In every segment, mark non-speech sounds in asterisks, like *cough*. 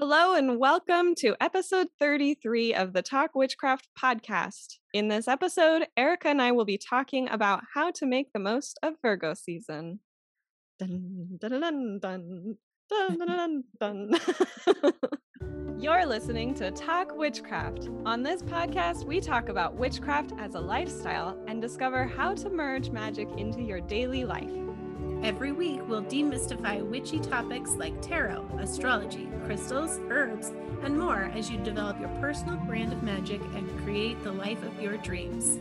Hello and welcome to episode 33 of the Talk Witchcraft podcast. In this episode, Erica and I will be talking about how to make the most of Virgo season. Dun, dun, dun. *laughs* You're listening to Talk Witchcraft. On this podcast, we talk about witchcraft as a lifestyle and discover how to merge magic into your daily life. Every week, we'll demystify witchy topics like tarot, astrology, crystals, herbs, and more as you develop your personal brand of magic and create the life of your dreams.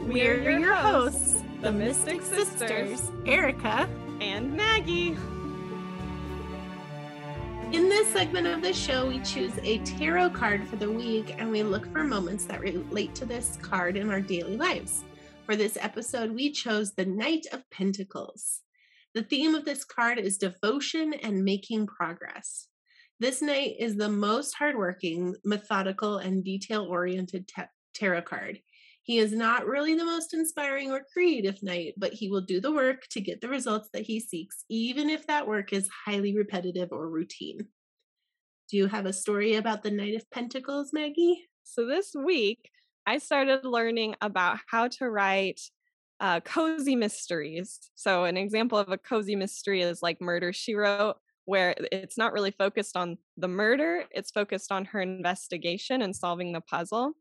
We're your hosts, the Mystic Sisters, Erica and Maggie. In this segment of the show, we choose a tarot card for the week and we look for moments that relate to this card in our daily lives. For this episode, we chose the Knight of Pentacles. The theme of this card is devotion and making progress. This knight is the most hardworking, methodical, and detail oriented ta- tarot card. He is not really the most inspiring or creative knight, but he will do the work to get the results that he seeks, even if that work is highly repetitive or routine. Do you have a story about the Knight of Pentacles, Maggie? So this week, I started learning about how to write uh, cozy mysteries. So, an example of a cozy mystery is like Murder She Wrote, where it's not really focused on the murder, it's focused on her investigation and solving the puzzle.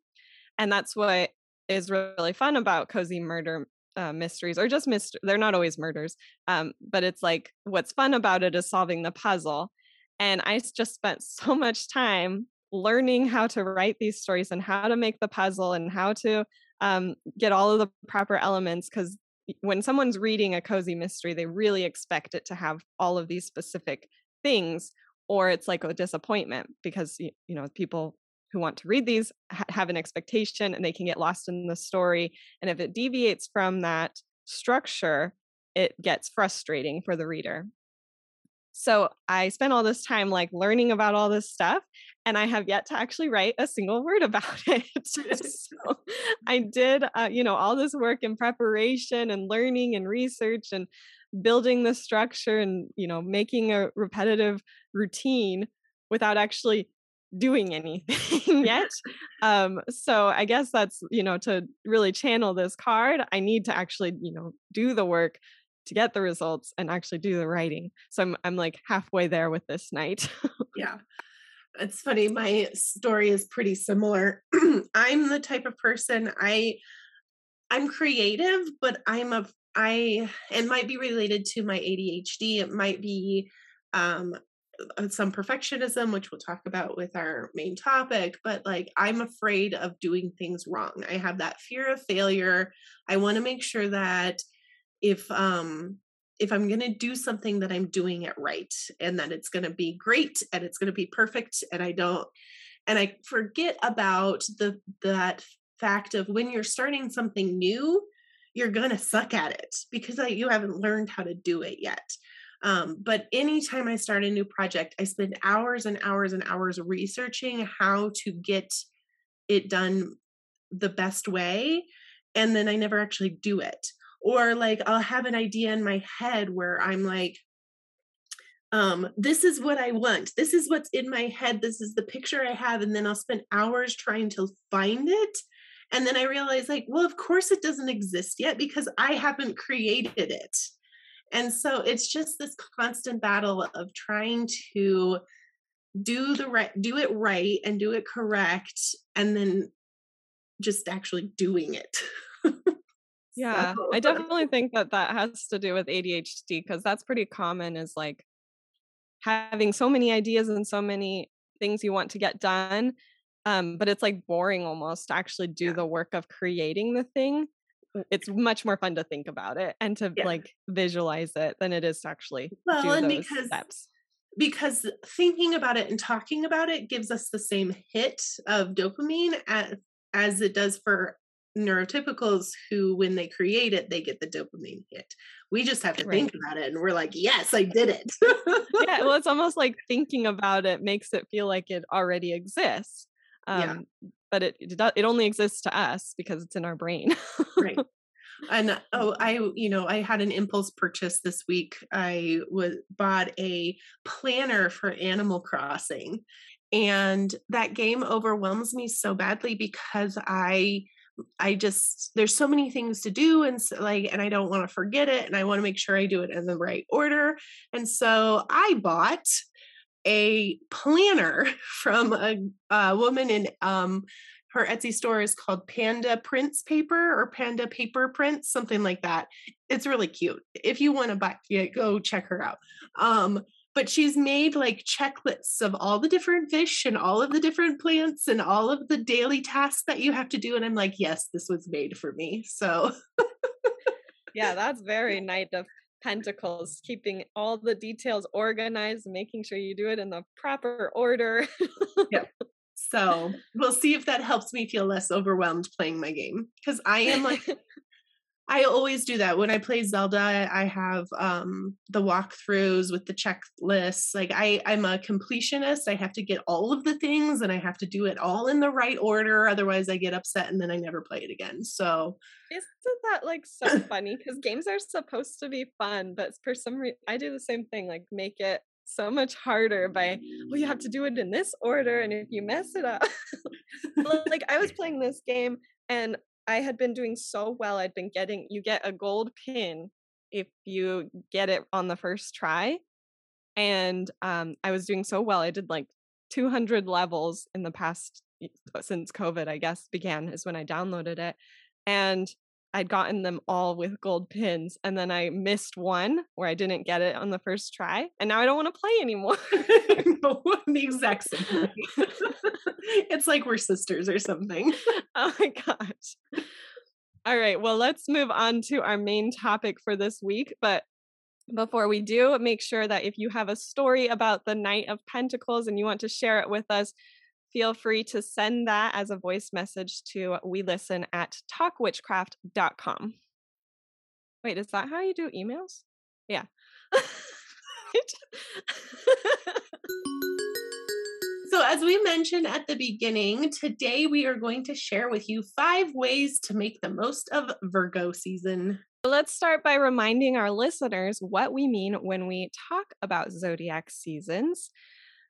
And that's what is really fun about cozy murder uh, mysteries, or just mystery. They're not always murders, um, but it's like what's fun about it is solving the puzzle. And I just spent *laughs* so much time learning how to write these stories and how to make the puzzle and how to um, get all of the proper elements because when someone's reading a cozy mystery, they really expect it to have all of these specific things, or it's like a disappointment because you know people who want to read these ha- have an expectation and they can get lost in the story. And if it deviates from that structure, it gets frustrating for the reader. So I spent all this time like learning about all this stuff, and I have yet to actually write a single word about *laughs* it. *laughs* so I did, uh, you know, all this work in preparation and learning and research and building the structure and you know making a repetitive routine without actually doing anything *laughs* yet um so i guess that's you know to really channel this card i need to actually you know do the work to get the results and actually do the writing. So I'm I'm like halfway there with this knight. yeah. It's funny, my story is pretty similar. *clears throat* I'm the type of person I I'm creative, but I'm a I it might be related to my ADHD. It might be um uh, some perfectionism which we'll talk about with our main topic but like i'm afraid of doing things wrong i have that fear of failure i want to make sure that if um if i'm going to do something that i'm doing it right and that it's going to be great and it's going to be perfect and i don't and i forget about the that fact of when you're starting something new you're going to suck at it because I, you haven't learned how to do it yet. Um, but anytime i start a new project i spend hours and hours and hours researching how to get it done the best way and then i never actually do it or like i'll have an idea in my head where i'm like um this is what i want. This is what's in my head. This is the picture i have. And then i'll spend hours trying to find it. And then i realize like well of course it doesn't exist yet because i haven't created it. And so it's just this constant battle of trying to do the right do it right and do it correct and then just actually doing it *laughs* Yeah, so. I *laughs* definitely think that that has to do with ADHD because that's pretty common is like having so many ideas and so many things you want to get done. Um, but it's like boring almost to actually do yeah. the work of creating the thing. It's much more fun to think about it and to yeah. like visualize it than it is to actually well, do and those because, steps. Because thinking about it and talking about it gives us the same hit of dopamine as, as it does for neurotypicals who when they create it they get the dopamine hit. We just have to right. think about it and we're like yes i did it. Yeah well it's almost like *laughs* thinking about it makes it feel like it already exists um, yeah. but it it, it only exists to us because it's in our brain. Right. *laughs* And oh i you know i had an impulse purchase this week. I was bought a planner for animal crossing and that game overwhelms me so badly because i i just there's so many things to do and so, like and i don't want to forget it and i want to make sure i do it in the right order and so i bought a planner *laughs* from a, a woman in um her Etsy store is called Panda Prints Paper or Panda Paper Prints, something like that. It's really cute. If you want to buy it, go check her out. Um, but she's made like checklists of all the different fish and all of the different plants and all of the daily tasks that you have to do. And I'm like, yes, this was made for me. So *laughs* yeah, that's very Knight of Pentacles, keeping all the details organized, making sure you do it in the proper order. yep. So we'll see if that helps me feel less overwhelmed playing my game. Because I am like *laughs* I always do that when I play Zelda. I have um, the walkthroughs with the checklists. Like I, I'm a completionist. I have to get all of the things, and I have to do it all in the right order. Otherwise, I get upset, and then I never play it again. So, isn't that like so funny? Because games are supposed to be fun, but for some reason, I do the same thing. Like make it so much harder by well you have to do it in this order and if you mess it up *laughs* like i was playing this game and I had been doing so well. I'd been getting you get a gold pin if you get it on the first try. And um, I was doing so well. I did like 200 levels in the past since COVID, I guess, began is when I downloaded it. And I'd gotten them all with gold pins. And then I missed one where I didn't get it on the first try. And now I don't want to play anymore. *laughs* *laughs* the exact same way. *laughs* it's like we're sisters or something. Oh my gosh. All right. Well, let's move on to our main topic for this week. But before we do, make sure that if you have a story about the Knight of Pentacles and you want to share it with us, feel free to send that as a voice message to we listen at talkwitchcraft.com. Wait, is that how you do emails? Yeah. *laughs* So, as we mentioned at the beginning, today we are going to share with you five ways to make the most of Virgo season. Let's start by reminding our listeners what we mean when we talk about zodiac seasons.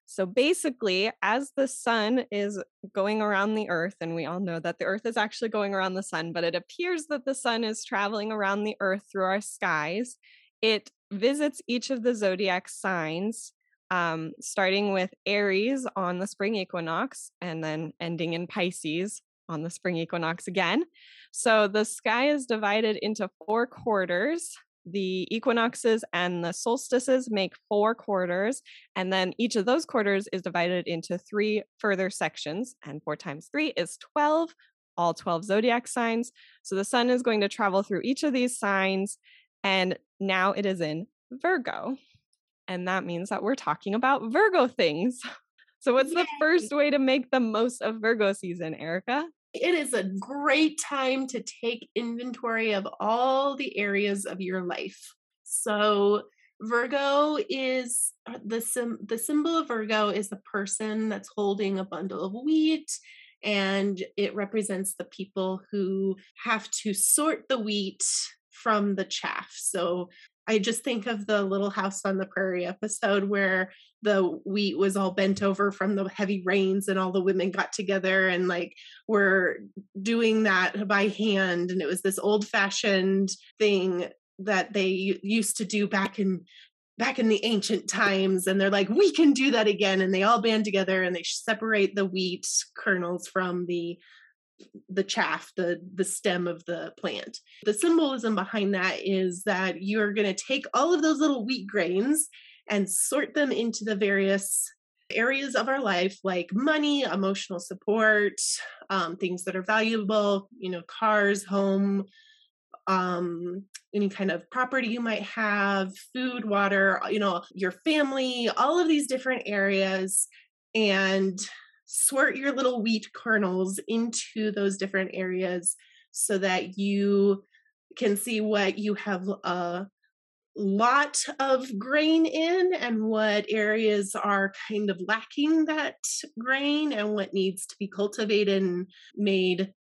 So basically, as the sun is going around the earth, and we all know that the earth is actually going around the sun, but it appears that the sun is traveling around the earth through our skies, it visits each of the zodiac signs um, starting with Aries on the spring equinox and then ending in Pisces on the spring equinox again. So the sky is divided into four quarters. The equinoxes and the solstices make four quarters, and then each of those quarters is divided into three further sections. And four times three is 12, all 12 zodiac signs. So the sun is going to travel through each of these signs, and now it is in Virgo. And that means that we're talking about Virgo things. *laughs* So, what's Yay. the first way to make the most of Virgo season, Erica? It is a great time to take inventory of all the areas of your life. So, Virgo is uh, the sim- the symbol of Virgo is the person that's holding a bundle of wheat and it represents the people who have to sort the wheat from the chaff. So I just think of the Little House on the Prairie episode where the wheat was all bent over from the heavy rains and all the women got together and like were doing that by hand and it was this old fashioned thing that they used to do back in back in the ancient times and they're like we can do that again and they all band together and they separate the wheat kernels from the the chaff, the the stem of the plant. The symbolism behind that is that you're going to take all of those little wheat grains and sort them into the various areas of our life like money emotional support um, things that are valuable you know cars home um, any kind of property you might have food water you know your family all of these different areas and sort your little wheat kernels into those different areas so that you can see what you have a lot of grain in and what areas are kind of lacking that grain and what needs to be cultivated and made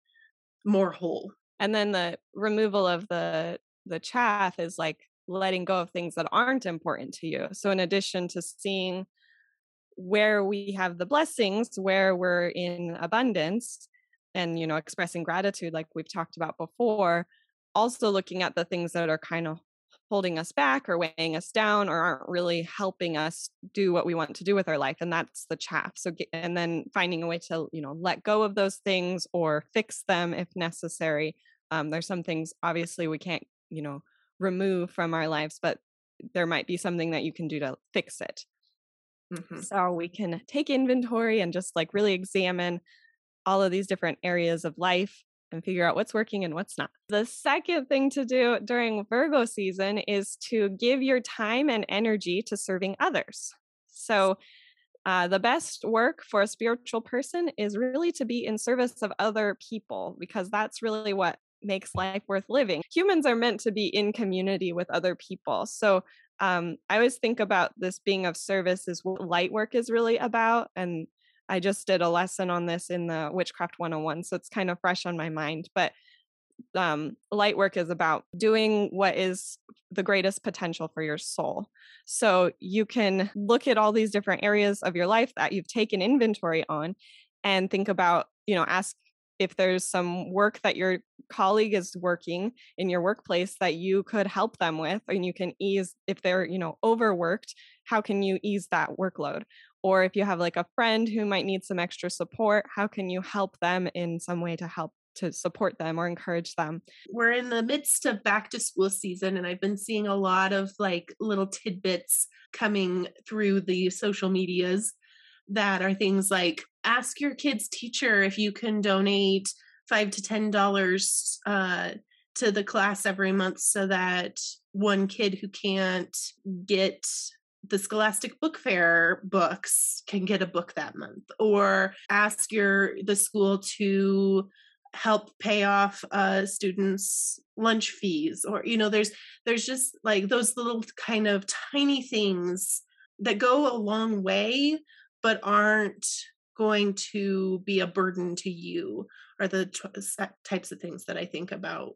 more whole. And then the removal of the the chaff is like letting go of things that aren't important to you. So in addition to seeing where we have the blessings, where we're in abundance and you know expressing gratitude like we've talked about before, also looking at the things that are kind of holding us back or weighing us down or aren't really helping us do what we want to do with our life and that's the chaff. So and then finding a way to you know let go of those things or fix them if necessary. Um, there's some things obviously we can't you know remove from our lives but there might be something that you can do to fix it mm-hmm. so we can take inventory and just like really examine all of these different areas of life and figure out what's working and what's not. The second thing to do during Virgo season is to give your time and energy to serving others. So, uh, the best work for a spiritual person is really to be in service of other people because that's really what makes life worth living. Humans are meant to be in community with other people. So, um, I always think about this being of service is what light work is really about. And I just did a lesson on this in the Witchcraft 101, so it's kind of fresh on my mind. But um, light work is about doing what is the greatest potential for your soul. So you can look at all these different areas of your life that you've taken inventory on and think about, you know, ask if there's some work that your colleague is working in your workplace that you could help them with and you can ease if they're you know overworked how can you ease that workload? Or if you have like a friend who might need some extra support how can you help them in some way to help to support them or encourage them? We're in the midst of back to school season and i've been seeing a lot of like little tidbits coming through the social medias that are things like ask your kid's teacher if you can donate five to ten dollars uh, to the class every month so that one kid who can't get the Scholastic Book Fair books can get a book that month, or ask your the school to help pay off uh, students lunch fees. Or you know there's there's just like those little kind of tiny things that go a long way but aren't going to be a burden to you are the t- types of things that i think about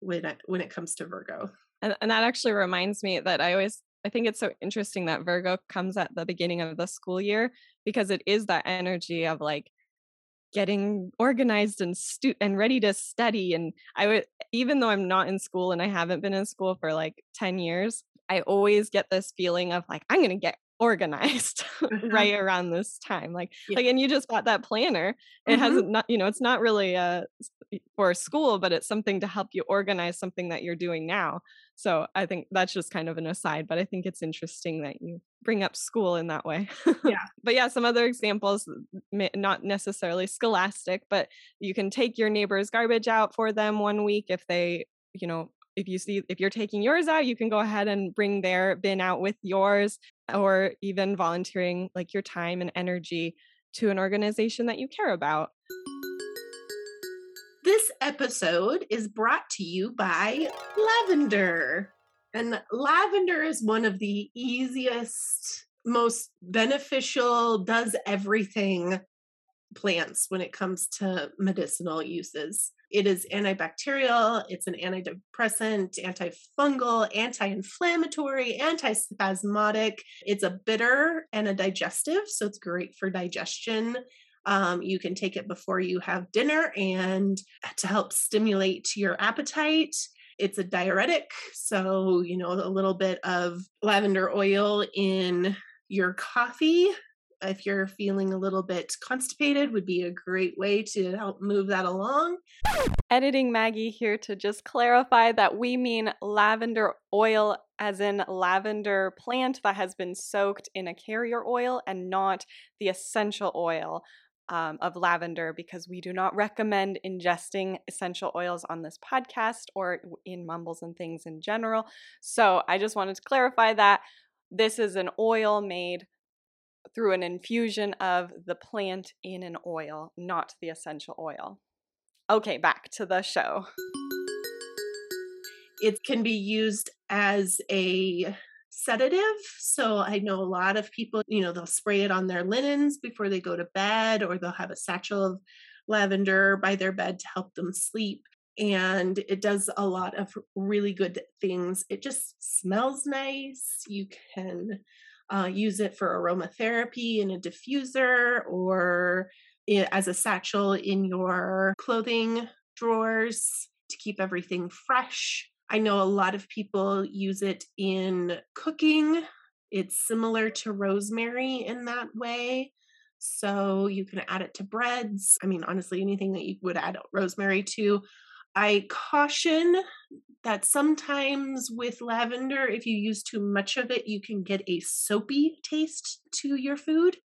when I, when it comes to virgo. And, and that actually reminds me that i always I think it's so interesting that Virgo comes at the beginning of the school year because it is that energy of like getting organized and stu- and ready to study and I would even though I'm not in school and I haven't been in school for like 10 years I always get this feeling of like I'm going to get organized *laughs* mm-hmm. right around this time like yeah. like and you just bought that planner it mm-hmm. hasn't not you know it's not really uh for school but it's something to help you organize something that you're doing now so i think that's just kind of an aside but i think it's interesting that you bring up school in that way yeah *laughs* but yeah some other examples not necessarily scholastic but you can take your neighbor's garbage out for them one week if they you know if you see if you're taking yours out you can go ahead and bring their bin out with yours or even volunteering like your time and energy to an organization that you care about. This episode is brought to you by lavender and lavender is one of the easiest most beneficial does everything plants when it comes to medicinal uses it is antibacterial, it's an antidepressant, antifungal, anti inflammatory, antispasmodic. It's a bitter and a digestive, so it's great for digestion. Um, you can take it before you have dinner and to help stimulate your appetite. It's a diuretic, so you know a little bit of lavender oil in your coffee if you're feeling a little bit constipated would be a great way to help move that along. Editing Maggie here to just clarify that we mean lavender oil as in lavender plant that has been soaked in a carrier oil and not the essential oil um, of lavender because we do not recommend ingesting essential oils on this podcast or in mumbles and things in general. So I just wanted to clarify that this is an oil made through an infusion of the plant in an oil, not the essential oil. Okay, back to the show. It can be used as a sedative. So I know a lot of people, you know, they'll spray it on their linens before they go to bed, or they'll have a satchel of lavender by their bed to help them sleep. and it does a lot of really good things. It just smells nice. You can uh, use it for aromatherapy in a diffuser or as a satchel in your clothing drawers to keep everything fresh. I know a lot of people use it in cooking. It's similar to rosemary in that way. So you can add it to breads. I mean, honestly, anything that you would add rosemary to. I caution that sometimes with lavender, if you use too much of it, you can get a soapy taste to your food.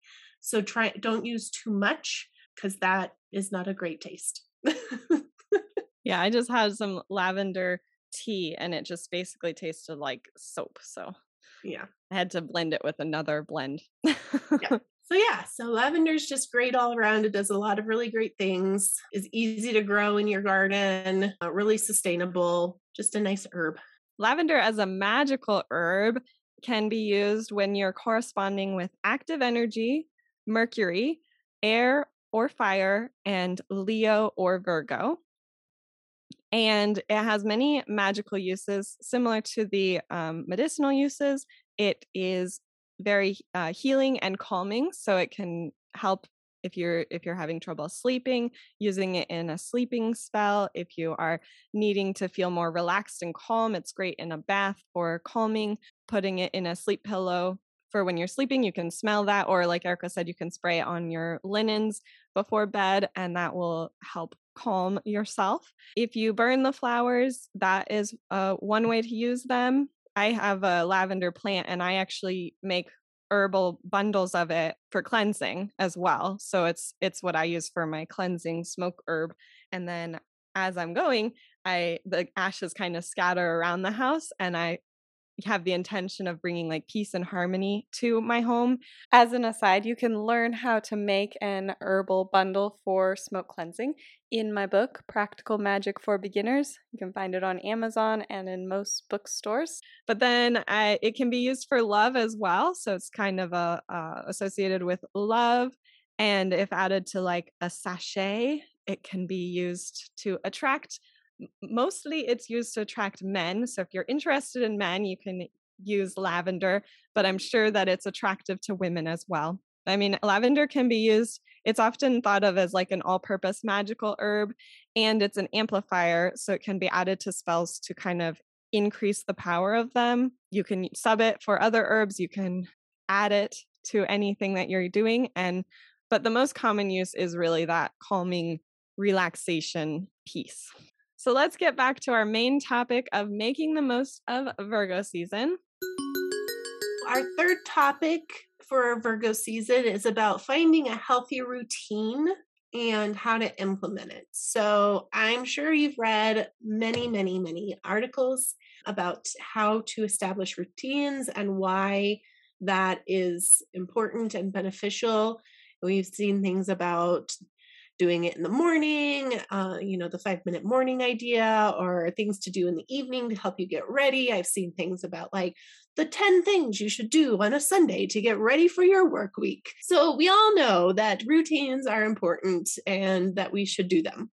So try don't use too much because that is not a great taste. *laughs* yeah, I just had some lavender tea and it just basically tasted like soap. So yeah, I had to blend it with another blend. yeah. *laughs* So yeah, so lavender is just great all around. It does a lot of really great things. Is easy to grow in your garden. Uh, really sustainable. Just a nice herb. Lavender as a magical herb can be used when you're corresponding with active energy, Mercury, air or fire, and Leo or Virgo. And it has many magical uses similar to the um, medicinal uses. It is very uh, healing and calming, so it can help if you're if you're having trouble sleeping using it in a sleeping spell if you are needing to feel more relaxed and calm it's great in a bath for calming putting it in a sleep pillow for when you're sleeping. You can smell that, or like Erica said, you can spray on your linens before bed, and that will help calm yourself. If you burn the flowers, that is uh, one way to use them. I have a lavender plant, and I actually make herbal bundles of it for cleansing as well. So it's it's what I use for my cleansing smoke herb, and then as I'm going, I the ashes kind of scatter around the house, and I have the intention of bringing like peace and harmony to my home. As an aside, you can learn how to make an herbal bundle for smoke cleansing in my book, Practical Magic for Beginners. You can find it on Amazon and in most bookstores. But then I, it can be used for love as well. So it's kind of a, uh, associated with love. And if added to like a sachet, it can be used to attract mostly it's used to attract men. So if you're interested in men, you can use lavender, but I'm sure that it's attractive to women as well. I mean, lavender can be used, it's often thought of as like an all purpose magical herb, and it's an amplifier. So it can be added to spells to kind of increase the power of them. You can sub it for other herbs, you can add it to anything that you're doing. And, but the most common use is really that calming relaxation piece. So let's get back to our main topic of making the most of Virgo season. Our third topic for Virgo season is about finding a healthy routine and how to implement it. So, I'm sure you've read many, many, many articles about how to establish routines and why that is important and beneficial. We've seen things about doing it in the morning, uh, you know, the five minute morning idea, or things to do in the evening to help you get ready. I've seen things about like the 10 things you should do on a Sunday to get ready for your work week. So we all know that routines are important and that we should do them.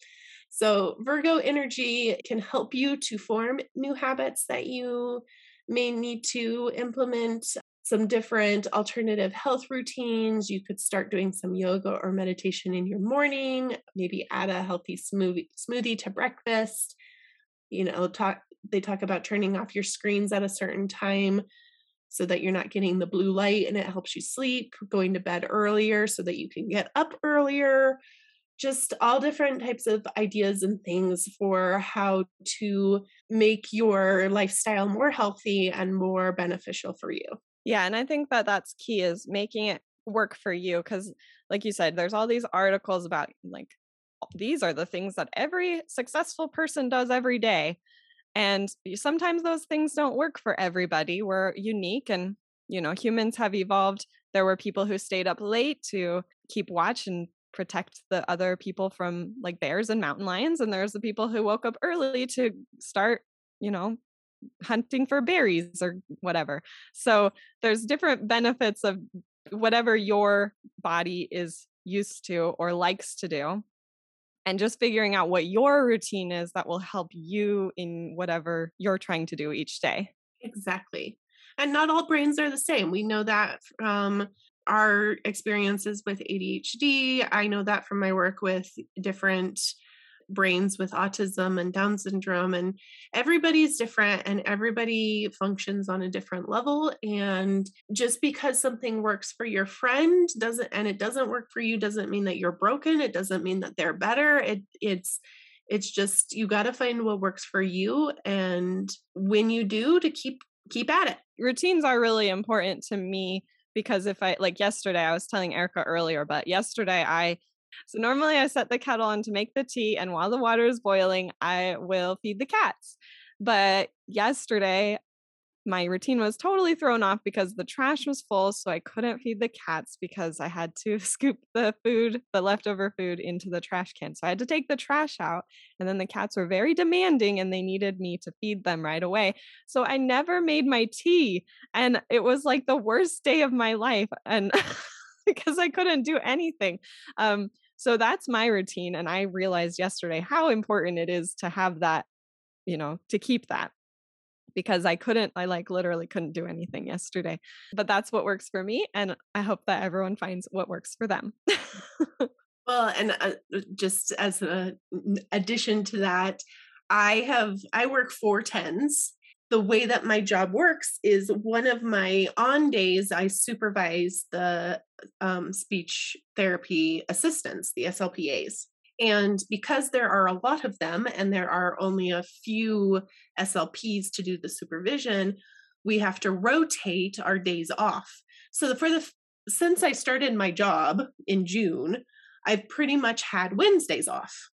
So, Virgo energy can help you to form new habits that you may need to implement some different alternative health routines. You could start doing some yoga or meditation in your morning, maybe add a healthy smoothie smoothie to breakfast. You know, talk they talk about turning off your screens at a certain time so that you're not getting the blue light and it helps you sleep, going to bed earlier so that you can get up earlier. Just all different types of ideas and things for how to make your lifestyle more healthy and more beneficial for you. Yeah, and I think that that's key is making it work for you cuz like you said there's all these articles about like these are the things that every successful person does every day. And sometimes those things don't work for everybody. We're unique and you know, humans have evolved. There were people who stayed up late to keep watch and protect the other people from like bears and mountain lions and there's the people who woke up early to start you know hunting for berries or whatever. So there's different benefits of whatever your body is used to or likes to do. and just figuring out what your routine is that will help you in whatever you're trying to do each day. Exactly. And not all brains are the same. We know that from our experiences with ADHD. I know that from my work with different brains with autism and Down syndrome. And everybody's different and everybody functions on a different level. And just because something works for your friend doesn't, and it doesn't work for you, doesn't mean that you're broken. It doesn't mean that they're better. It, it's, it's just you got to find what works for you and when you do to keep keep at it routines are really important to me because if I like yesterday, I was telling Erica earlier, but yesterday I so normally I set the kettle on to make the tea, and while the water is boiling, I will feed the cats. But yesterday my routine was totally thrown off because the trash was full. So I couldn't feed the cats because I had to *laughs* scoop the food, the leftover food, into the trash can. So I had to take the trash out. And then the cats were very demanding and they needed me to feed them right away. So I never made my tea. And it was like the worst day of my life. And *laughs* because I couldn't do anything. Um, so that's my routine. And I realized yesterday how important it is to have that, you know, to keep that because I couldn't, I like literally couldn't do anything yesterday. But that's what works for me. And I hope that everyone finds what works for them. *laughs* well, and uh, uh just as an addition to that, I have, I work four tens. The way that my job works is one of my on days, I supervise the um, speech therapy assistants, the SLPAs. And because there are a lot of them and there are only a few SLPs to do the supervision, we have to rotate our days off. So for the since I started my job in June, I've pretty much had Wednesdays off.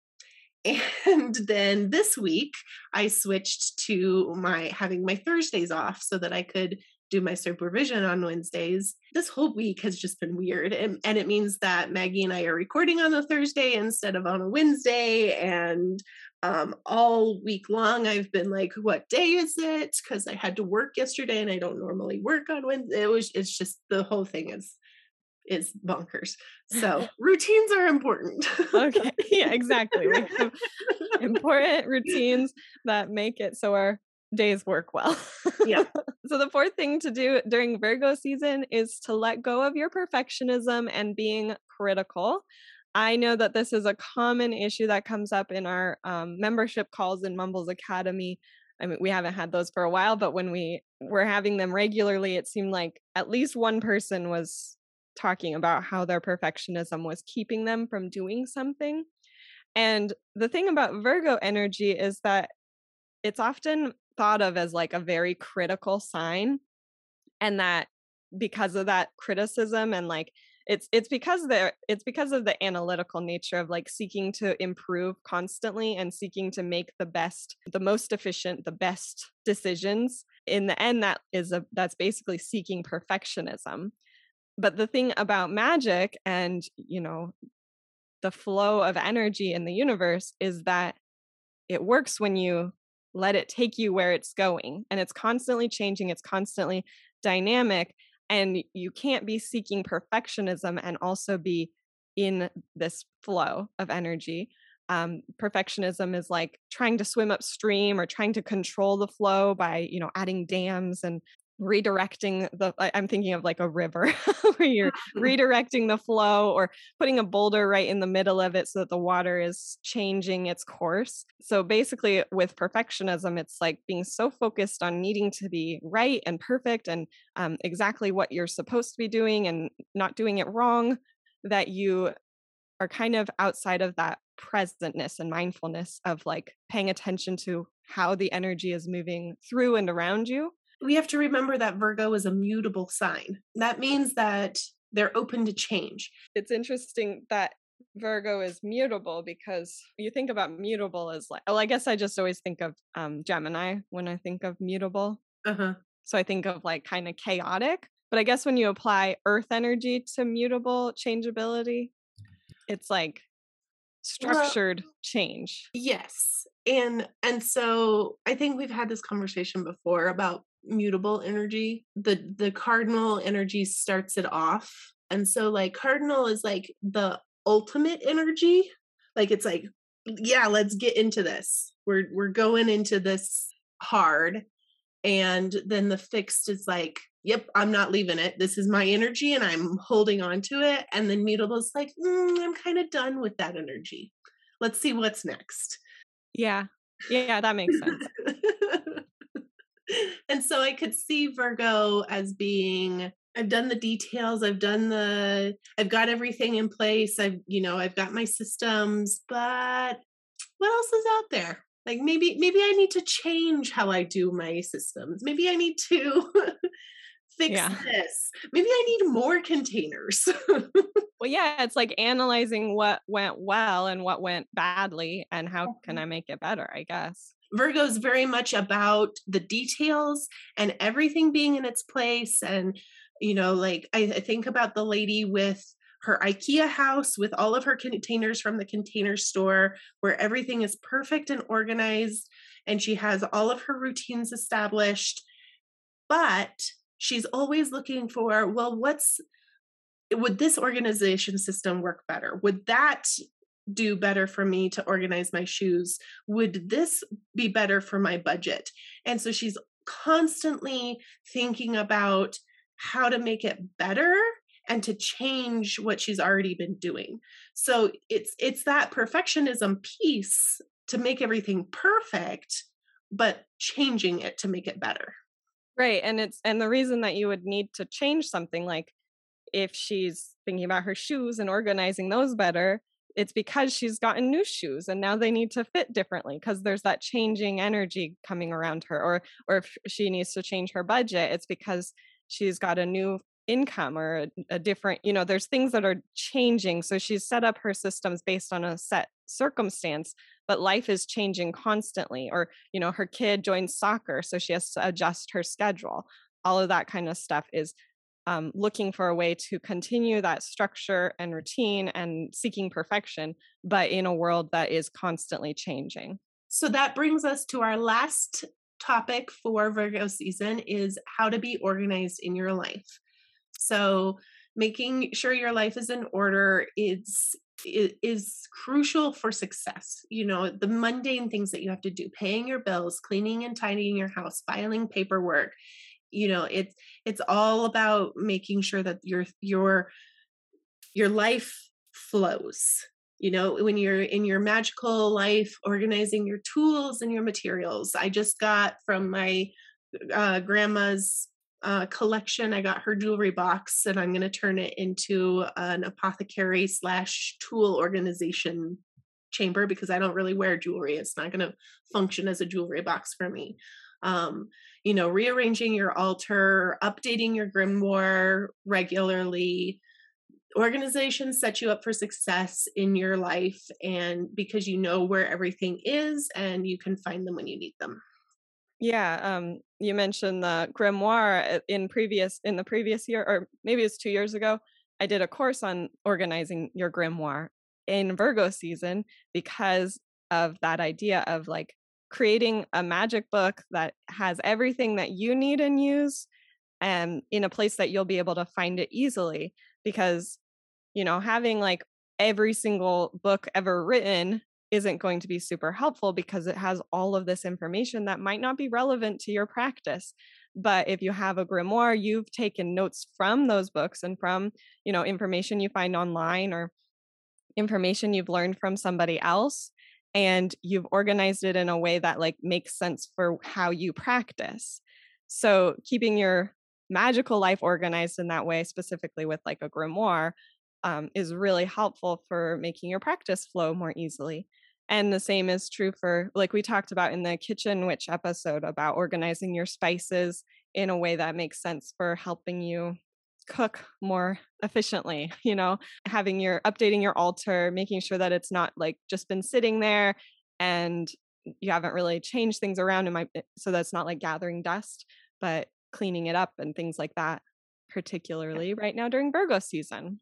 And then this week I switched to my having my Thursdays off so that I could do my supervision on Wednesdays. This whole week has just been weird. And, and, it means that Maggie and I are recording on a Thursday instead of on a Wednesday. And um, all week long, I've been like, what day is it? Because I had to work yesterday and I don't normally work on Wednesday. It was, it's just the whole thing is is bonkers. So *laughs* routines are important. okay. *laughs* Yeah, exactly. We have *laughs* important routines that make it so our days work well. yeah. so the fourth thing to do during Virgo season is to let go of your perfectionism and being critical. I know that this is a common issue that comes up in our um, membership calls in Mumbles Academy. I mean, we haven't had those for a while, but when we were having them regularly, it seemed like at least one person was talking about how their perfectionism was keeping them from doing something. And the thing about Virgo energy is that it's often thought of as like a very critical sign and that because of that criticism and like it's it's because they it's because of the analytical nature of like seeking to improve constantly and seeking to make the best the most efficient the best decisions in the end that is a that's basically seeking perfectionism but the thing about magic and you know the flow of energy in the universe is that it works when you let it take you where it's going and it's constantly changing it's constantly dynamic and you can't be seeking perfectionism and also be in this flow of energy. Um, perfectionism is like trying to swim upstream or trying to control the flow by you know adding dams and redirecting the i'm thinking of like a river *laughs* where you're redirecting the flow or putting a boulder right in the middle of it so that the water is changing its course. So basically with perfectionism it's like being so focused on needing to be right and perfect and um, exactly what you're supposed to be doing and not doing it wrong that you are kind of outside of that presentness and mindfulness of like paying attention to how the energy is moving through and around you we have to remember that Virgo is a mutable sign. That means that they're open to change. It's interesting that Virgo is mutable because you think about mutable as like, well, I guess I just always think of um, Gemini when I think of mutable. Uh-huh. So I think of like kind of chaotic. But I guess when you apply earth energy to mutable changeability, it's like structured well, change. Yes. And and so I think we've had this conversation before about mutable energy. The the cardinal energy starts it off. And so like cardinal is like the ultimate energy. Like it's like yeah, let's get into this. We're we're going into this hard. And then the fixed is like, yep, I'm not leaving it. This is my energy and I'm holding on to it. And then mutable is like, mm, I'm kind of done with that energy. Let's see what's next. Yeah. Yeah, that makes sense. *laughs* and so I could see Virgo as being I've done the details, I've done the I've got everything in place. I've you know, I've got my systems, but what else is out there? Like maybe maybe I need to change how I do my systems. Maybe I need to *laughs* fix yeah. this. Maybe I need more containers. *laughs* well, yeah, it's like analyzing what went well and what went badly and how can mm-hmm. I make it better, I guess. Virgo is very much about the details and everything being in its place and you know like I, I, think about the lady with her ikea house with all of her containers from the container store where everything is perfect and organized and she has all of her routines established but she's always looking for well what's would this organization system work better? Would that do better for me to organize my shoes would this be better for my budget? And so she's constantly thinking about how to make it better and to change what she's already been doing. So it's it's that perfectionism piece to make everything perfect but changing it to make it better. Right and it's and the reason that you would need to change something like if she's thinking about her shoes and organizing those better it's because she's gotten new shoes and now they need to fit differently because there's that changing energy coming around her or or if she needs to change her budget it's because she's got a new income or a, a, different you know there's things that are changing. So she's set up her systems based on a set circumstance but life is changing constantly or you know her kid joins soccer so she has to adjust her schedule. All of that kind of stuff is um, looking for a way to continue that structure and routine and seeking perfection but in a world that is constantly changing so that brings us to our last topic for Virgo season is how to be organized in your life. So, making sure your life is in order is is crucial for success. You know, the mundane things that you have to do, paying your bills, cleaning and tidying your house, filing paperwork, you know, it's it's all about making sure that your your your life flows you know when you're in your magical life organizing your tools and your materials. I just got from my uh, grandma's uh, collection i got her jewelry box and i'm going to turn it into an apothecary slash tool organization chamber because i don't really wear jewelry. It's not going to function as a jewelry box for me um, you know rearranging your altar updating your grimoire regularly. Organizations set you up for success in your life and because you know where everything is and you can find them when you need them. Yeah um you mentioned the grimoire uh, in previous in the previous year or maybe it's 2 years ago i did a course on organizing your grimoire in virgo season because of that idea of like creating a magic book that has everything that you need and use and in a place that you'll be able to find it easily because you know, having like every single book ever written isn't going to be super helpful because it has all of this information that might not be relevant to your practice. But if you have a grimoire you've taken notes from those books and from you know information you find online or information you've learned from somebody else and you've organized it in a way that like makes sense for how you practice so keeping your magical life organized in that way specifically with like a grimoire um, is really helpful for making your practice flow more easily. And the same is true for, like we talked about in the Kitchen Witch episode about organizing your spices in a way that makes sense for helping you cook more efficiently you know having your updating your altar making sure that it's not like just been sitting there and you haven't really changed things around in my eh, so that's not like gathering dust but cleaning it up and things like that particularly right now during virgo season.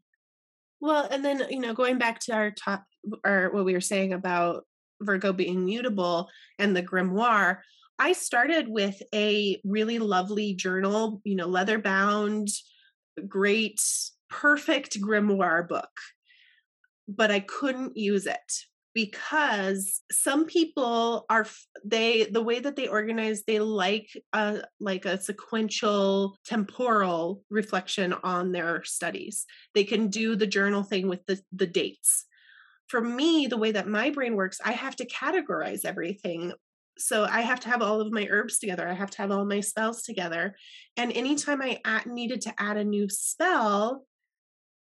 Well, and then, you know, going back to our top or what we were saying about Virgo being mutable and the grimoire, I started with a really lovely journal, you know, leather bound, great, perfect grimoire book, but I couldn't use it. because some people are they the way that they organize they like a like a sequential temporal reflection on their studies they can do the journal thing with the the dates for me the way that my brain works i have to categorize everything so i have to have all of my herbs together i have to have all my spells together and anytime i add, needed to add a new spell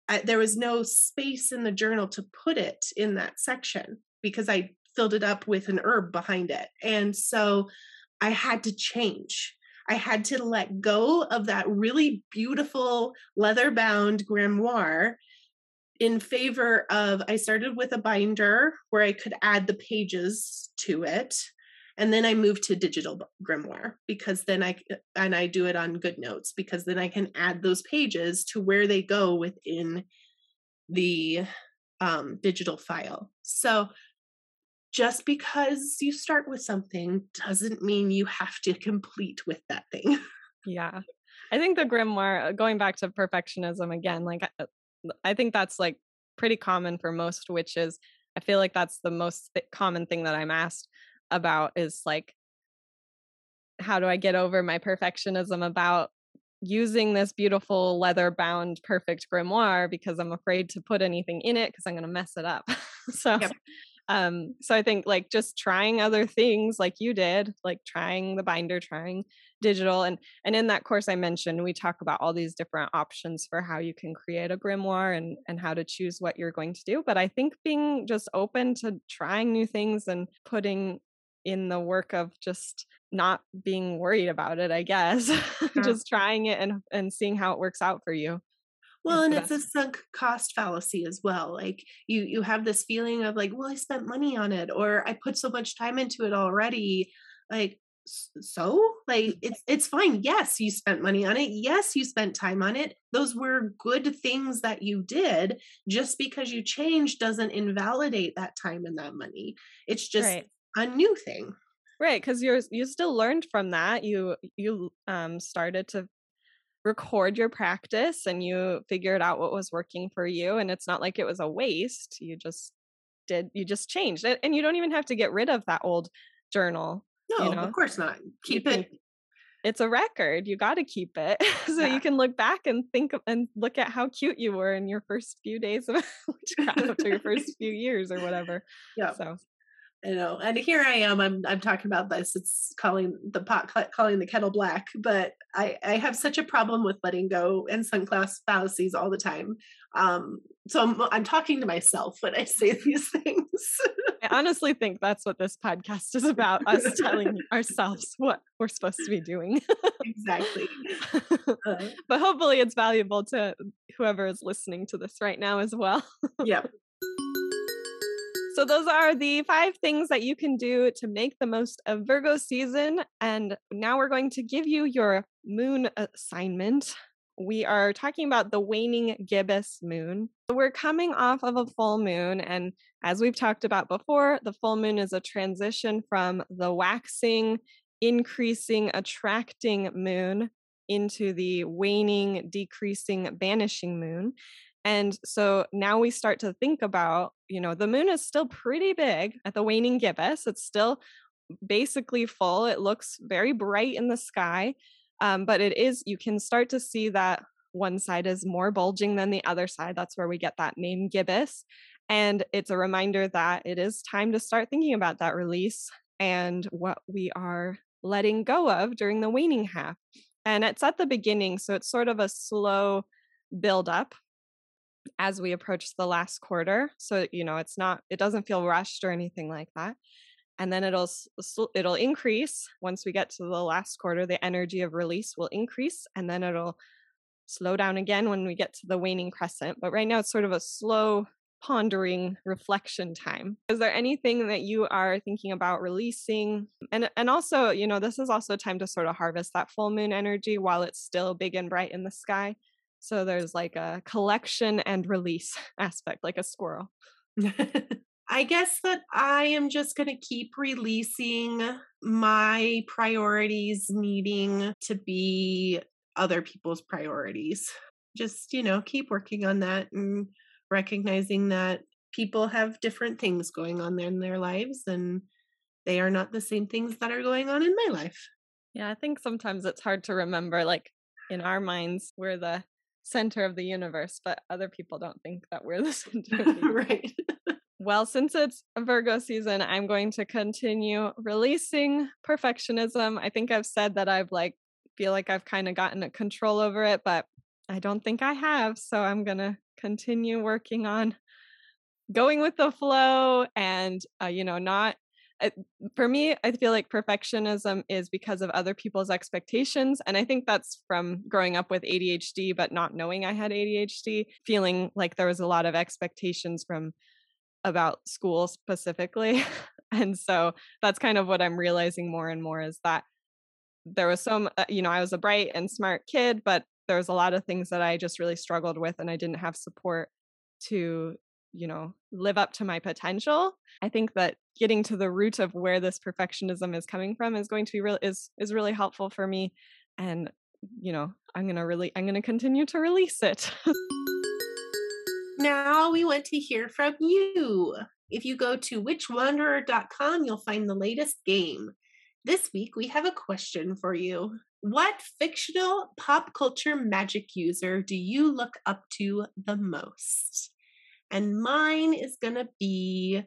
I, there was no space in the journal to put it in that section because I filled it up with an herb behind it. And so I had to change. I had to let go of that really beautiful leather bound grimoire in favor of I started with a binder where I could add the pages to it and then I move to digital grimoire because then I and I do it on GoodNotes because then I can add those pages to where they go within the um, digital file. So just because you start with something doesn't mean you have to complete with that thing. *laughs* Yeah. I think the grimoire, uh, going back to perfectionism again, like I, I think that's like pretty common for most witches. I feel like that's the most th- common thing that I'm asked about is like how do I get over my perfectionism about using this beautiful leather bound perfect grimoire because I'm afraid to put anything in it because I'm going to mess it up. *laughs* so yep. um so I think like just trying other things like you did, like trying the binder, trying digital and and in that course I mentioned we talk about all these different options for how you can create a grimoire and and how to choose what you're going to do, but I think being just open to trying new things and putting in the work of just not being worried about it i guess *laughs* yeah. just trying it and and seeing how it works out for you well and it's a sunk cost fallacy as well like you you have this feeling of like well i spent money on it or i put so much time into it already like so? Like it's it's fine yes you spent money on it yes you spent time on it those were good things that you did just because you changed doesn't invalidate that time and that money it's just right a new thing right because you're you still learned from that you you um started to record your practice and you figured out what was working for you and it's not like it was a waste you just did you just changed it and you don't even have to get rid of that old journal no you know? of course not keep it it's a record you got to keep it *laughs* so yeah. you can look back and think and look at how cute you were in your first few days of *laughs* witchcraft or your first few years or whatever *laughs* yeah so you know and here i am i'm i'm talking about this it's calling the pot calling the kettle black but i i have such a problem with letting go and sunk cost fallacies all the time. Um so i'm i'm talking to myself when i say *laughs* these things. I honestly think that's what this podcast is about us telling *laughs* ourselves what we're supposed to be doing. Exactly. *laughs* Uh, but hopefully it's valuable to whoever is listening to this right now as well. Yep so, those are the five things that you can do to make the most of Virgo season. And now we're going to give you your moon assignment. We are talking about the waning gibbous moon. We're coming off of a full moon. And as we've talked about before, the full moon is a transition from the waxing, increasing, attracting moon into the waning, decreasing, banishing moon. And so now we start to think about, you know, the moon is still pretty big at the waning gibbous. It's still basically full. It looks very bright in the sky. Um, but it is, you can start to see that one side is more bulging than the other side. That's where we get that name gibbous. And it's a reminder that it is time to start thinking about that release and what we are letting go of during the waning half. And it's at the beginning. So it's sort of a slow build up as we approach the last quarter. So, you know, it's not, it doesn't feel rushed or anything like that. And then it'll it'll increase once we get to the last quarter. The energy of release will increase, and then it'll slow down again when we get to the waning crescent. But right now, it's sort of a slow pondering reflection time is there anything that you are thinking about releasing and and also you know this is also a time to sort of harvest that full moon energy while it's still big and bright in the sky so there's like a collection and release *laughs* aspect, like a squirrel. *laughs* I guess that I am just going to keep releasing my priorities needing to be other people's priorities. Just, you know, keep working on that and recognizing that people have different things going on in their lives and they are not the same things that are going on in my life. Yeah, I think sometimes it's hard to remember like in our minds we're the center of the universe, but other people don't think that we're the *laughs* center of the *laughs* right. well, since it's Virgo season, I'm going to continue releasing perfectionism. I think I've said that I've like feel like I've kind of gotten a control over it, but I don't think I have. So I'm going to continue working on going with the flow and, uh, you know, not. For me, I feel like perfectionism is because of other people's expectations. And I think that's from growing up with ADHD, but not knowing I had ADHD, feeling like there was a lot of expectations from about school specifically. *laughs* and so that's kind of what I'm realizing more and more is that there was some, uh, you know, I was a bright and smart kid, but there was a lot of things that I just really struggled with and I didn't have support to, you know, live up to my potential. I think that getting to the root of where this perfectionism is coming from is going to be real is is really helpful for me and you know, I'm going to really I'm going to continue to release it. now we want to hear from you. If you go to witchwanderer.com, you'll find the latest game. This week, we have a question for you. What fictional pop culture magic user do you look up to the most? And mine is going to be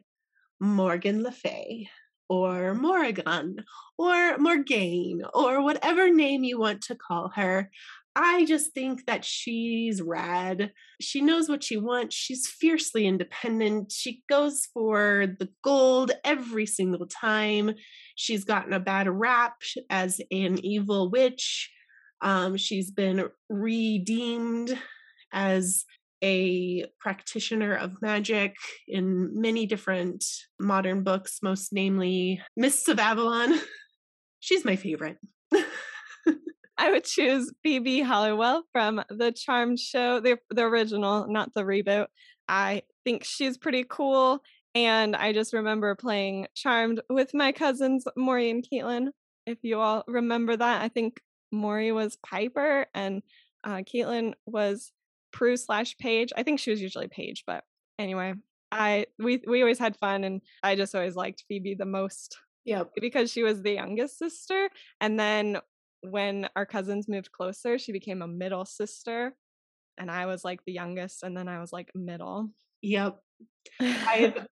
Morgan Le Fay or Morrigan or Morgaine or whatever name you want to call her. I just think that she's rad. She knows what she wants. She's fiercely independent. She goes for the gold every single time. She's gotten a bad rap as an evil witch. Um, she's been redeemed as a practitioner of magic in many different modern books, most namely Mists of Avalon. *laughs* She's my favorite. *laughs* I would choose Phoebe Halliwell from the Charmed show, the the original, not the reboot. I think she's pretty cool. And I just remember playing Charmed with my cousins, Maury and Caitlin. If you all remember that, I think Maury was Piper and uh, Caitlin was Prue slash Paige. I think she was usually Paige, but anyway, I we we always had fun, and I just always liked Phoebe the most. Yeah, because she was the youngest sister, and then when our cousins moved closer, she became a middle sister. And I was like the youngest, and then I was like middle. Yep. *laughs* I've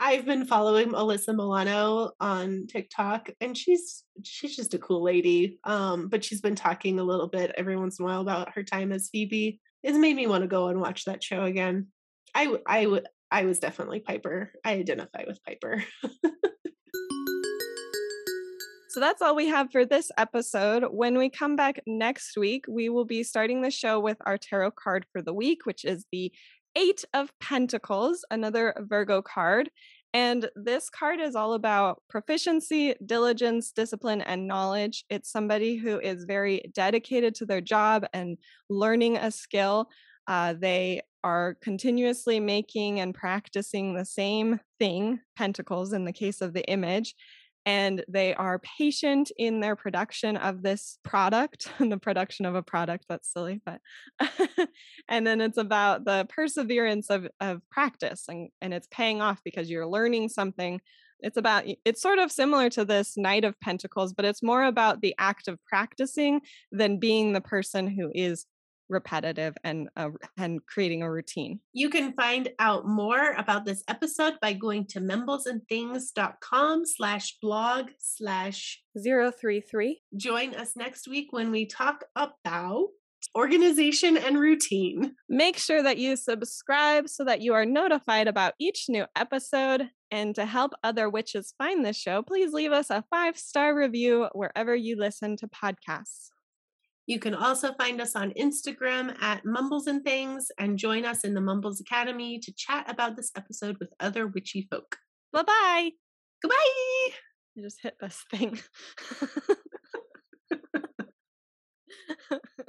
I've been following Alyssa Milano on TikTok and she's she's just a cool lady. Um, but she's been talking a little bit every once in a while about her time as Phoebe. It's made me want to go and watch that show again. I I would I was definitely Piper. I identify with Piper. So that's all we have for this episode. When we come back next week, we will be starting the show with our tarot card for the week, which is the Eight of Pentacles, another Virgo card. And this card is all about proficiency, diligence, discipline, and knowledge. It's somebody who is very dedicated to their job and learning a skill. Uh, they are continuously making and practicing the same thing, pentacles in the case of the image, and they are patient in their production of this product and *laughs* the production of a product that's silly but *laughs* and then it's about the perseverance of of practice and and it's paying off because you're learning something. It's about it's sort of similar to this knight of pentacles but it's more about the act of practicing than being the person who is repetitive and uh, and creating a routine. You can find out more about this episode by going to mumblesandthings.com slash blog slash 033. Join us next week when we talk about organization and routine. Make sure that you subscribe so that you are notified about each new episode. And to help other witches find this show, please leave us a five star review wherever you listen to podcasts. You can also find us on Instagram at Mumbles and Things and join us in the Mumbles Academy to chat about this episode with other witchy folk. Bye bye. Goodbye. You just hit this thing. *laughs*